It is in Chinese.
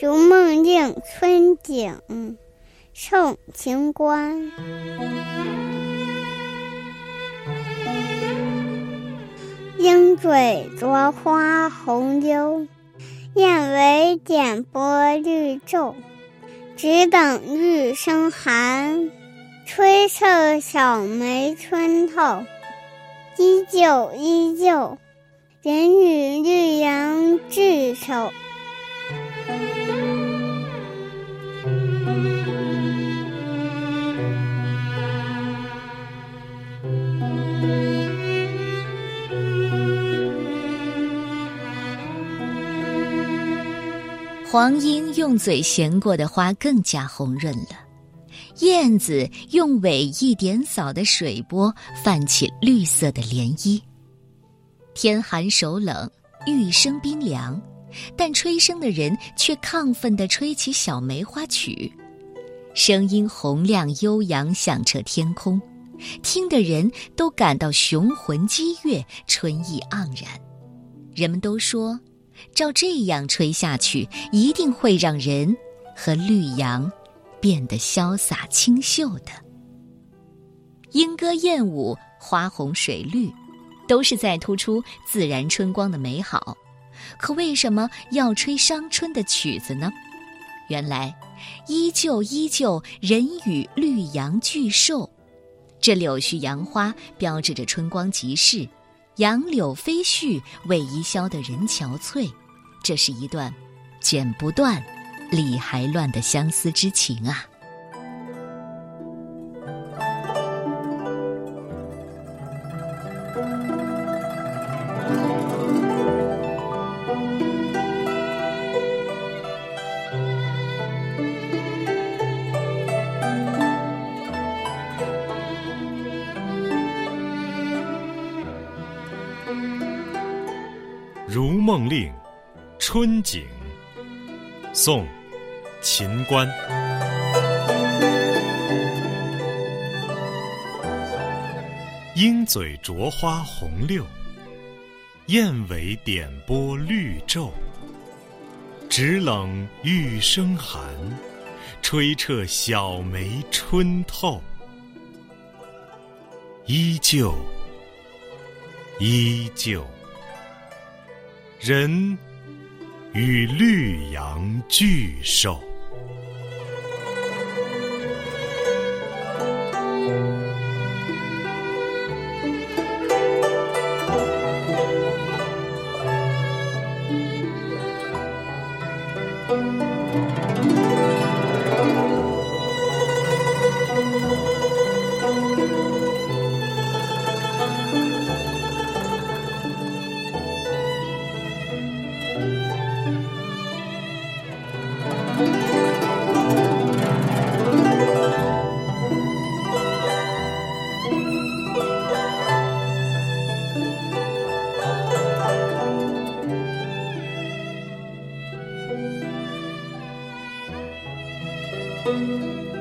如梦令春景，宋·秦观。鹰嘴啄花红溜，燕尾点波绿皱。只等日生寒，吹彻小梅春透。依旧，依旧，人与绿杨聚首。黄莺用嘴衔过的花更加红润了，燕子用尾一点扫的水波泛起绿色的涟漪。天寒手冷，玉声冰凉，但吹笙的人却亢奋地吹起小梅花曲，声音洪亮悠扬，响彻天空，听的人都感到雄浑激越，春意盎然。人们都说。照这样吹下去，一定会让人和绿杨变得潇洒清秀的。莺歌燕舞，花红水绿，都是在突出自然春光的美好。可为什么要吹伤春的曲子呢？原来，依旧依旧，人与绿杨俱瘦。这柳絮杨花标志着春光即逝。杨柳飞絮，为伊消的人憔悴，这是一段剪不断、理还乱的相思之情啊。《如梦令·春景》宋·秦观。鹰嘴啄花红溜，燕尾点拨绿皱。只冷玉生寒，吹彻小梅春透。依旧，依旧。人与绿杨俱瘦。Música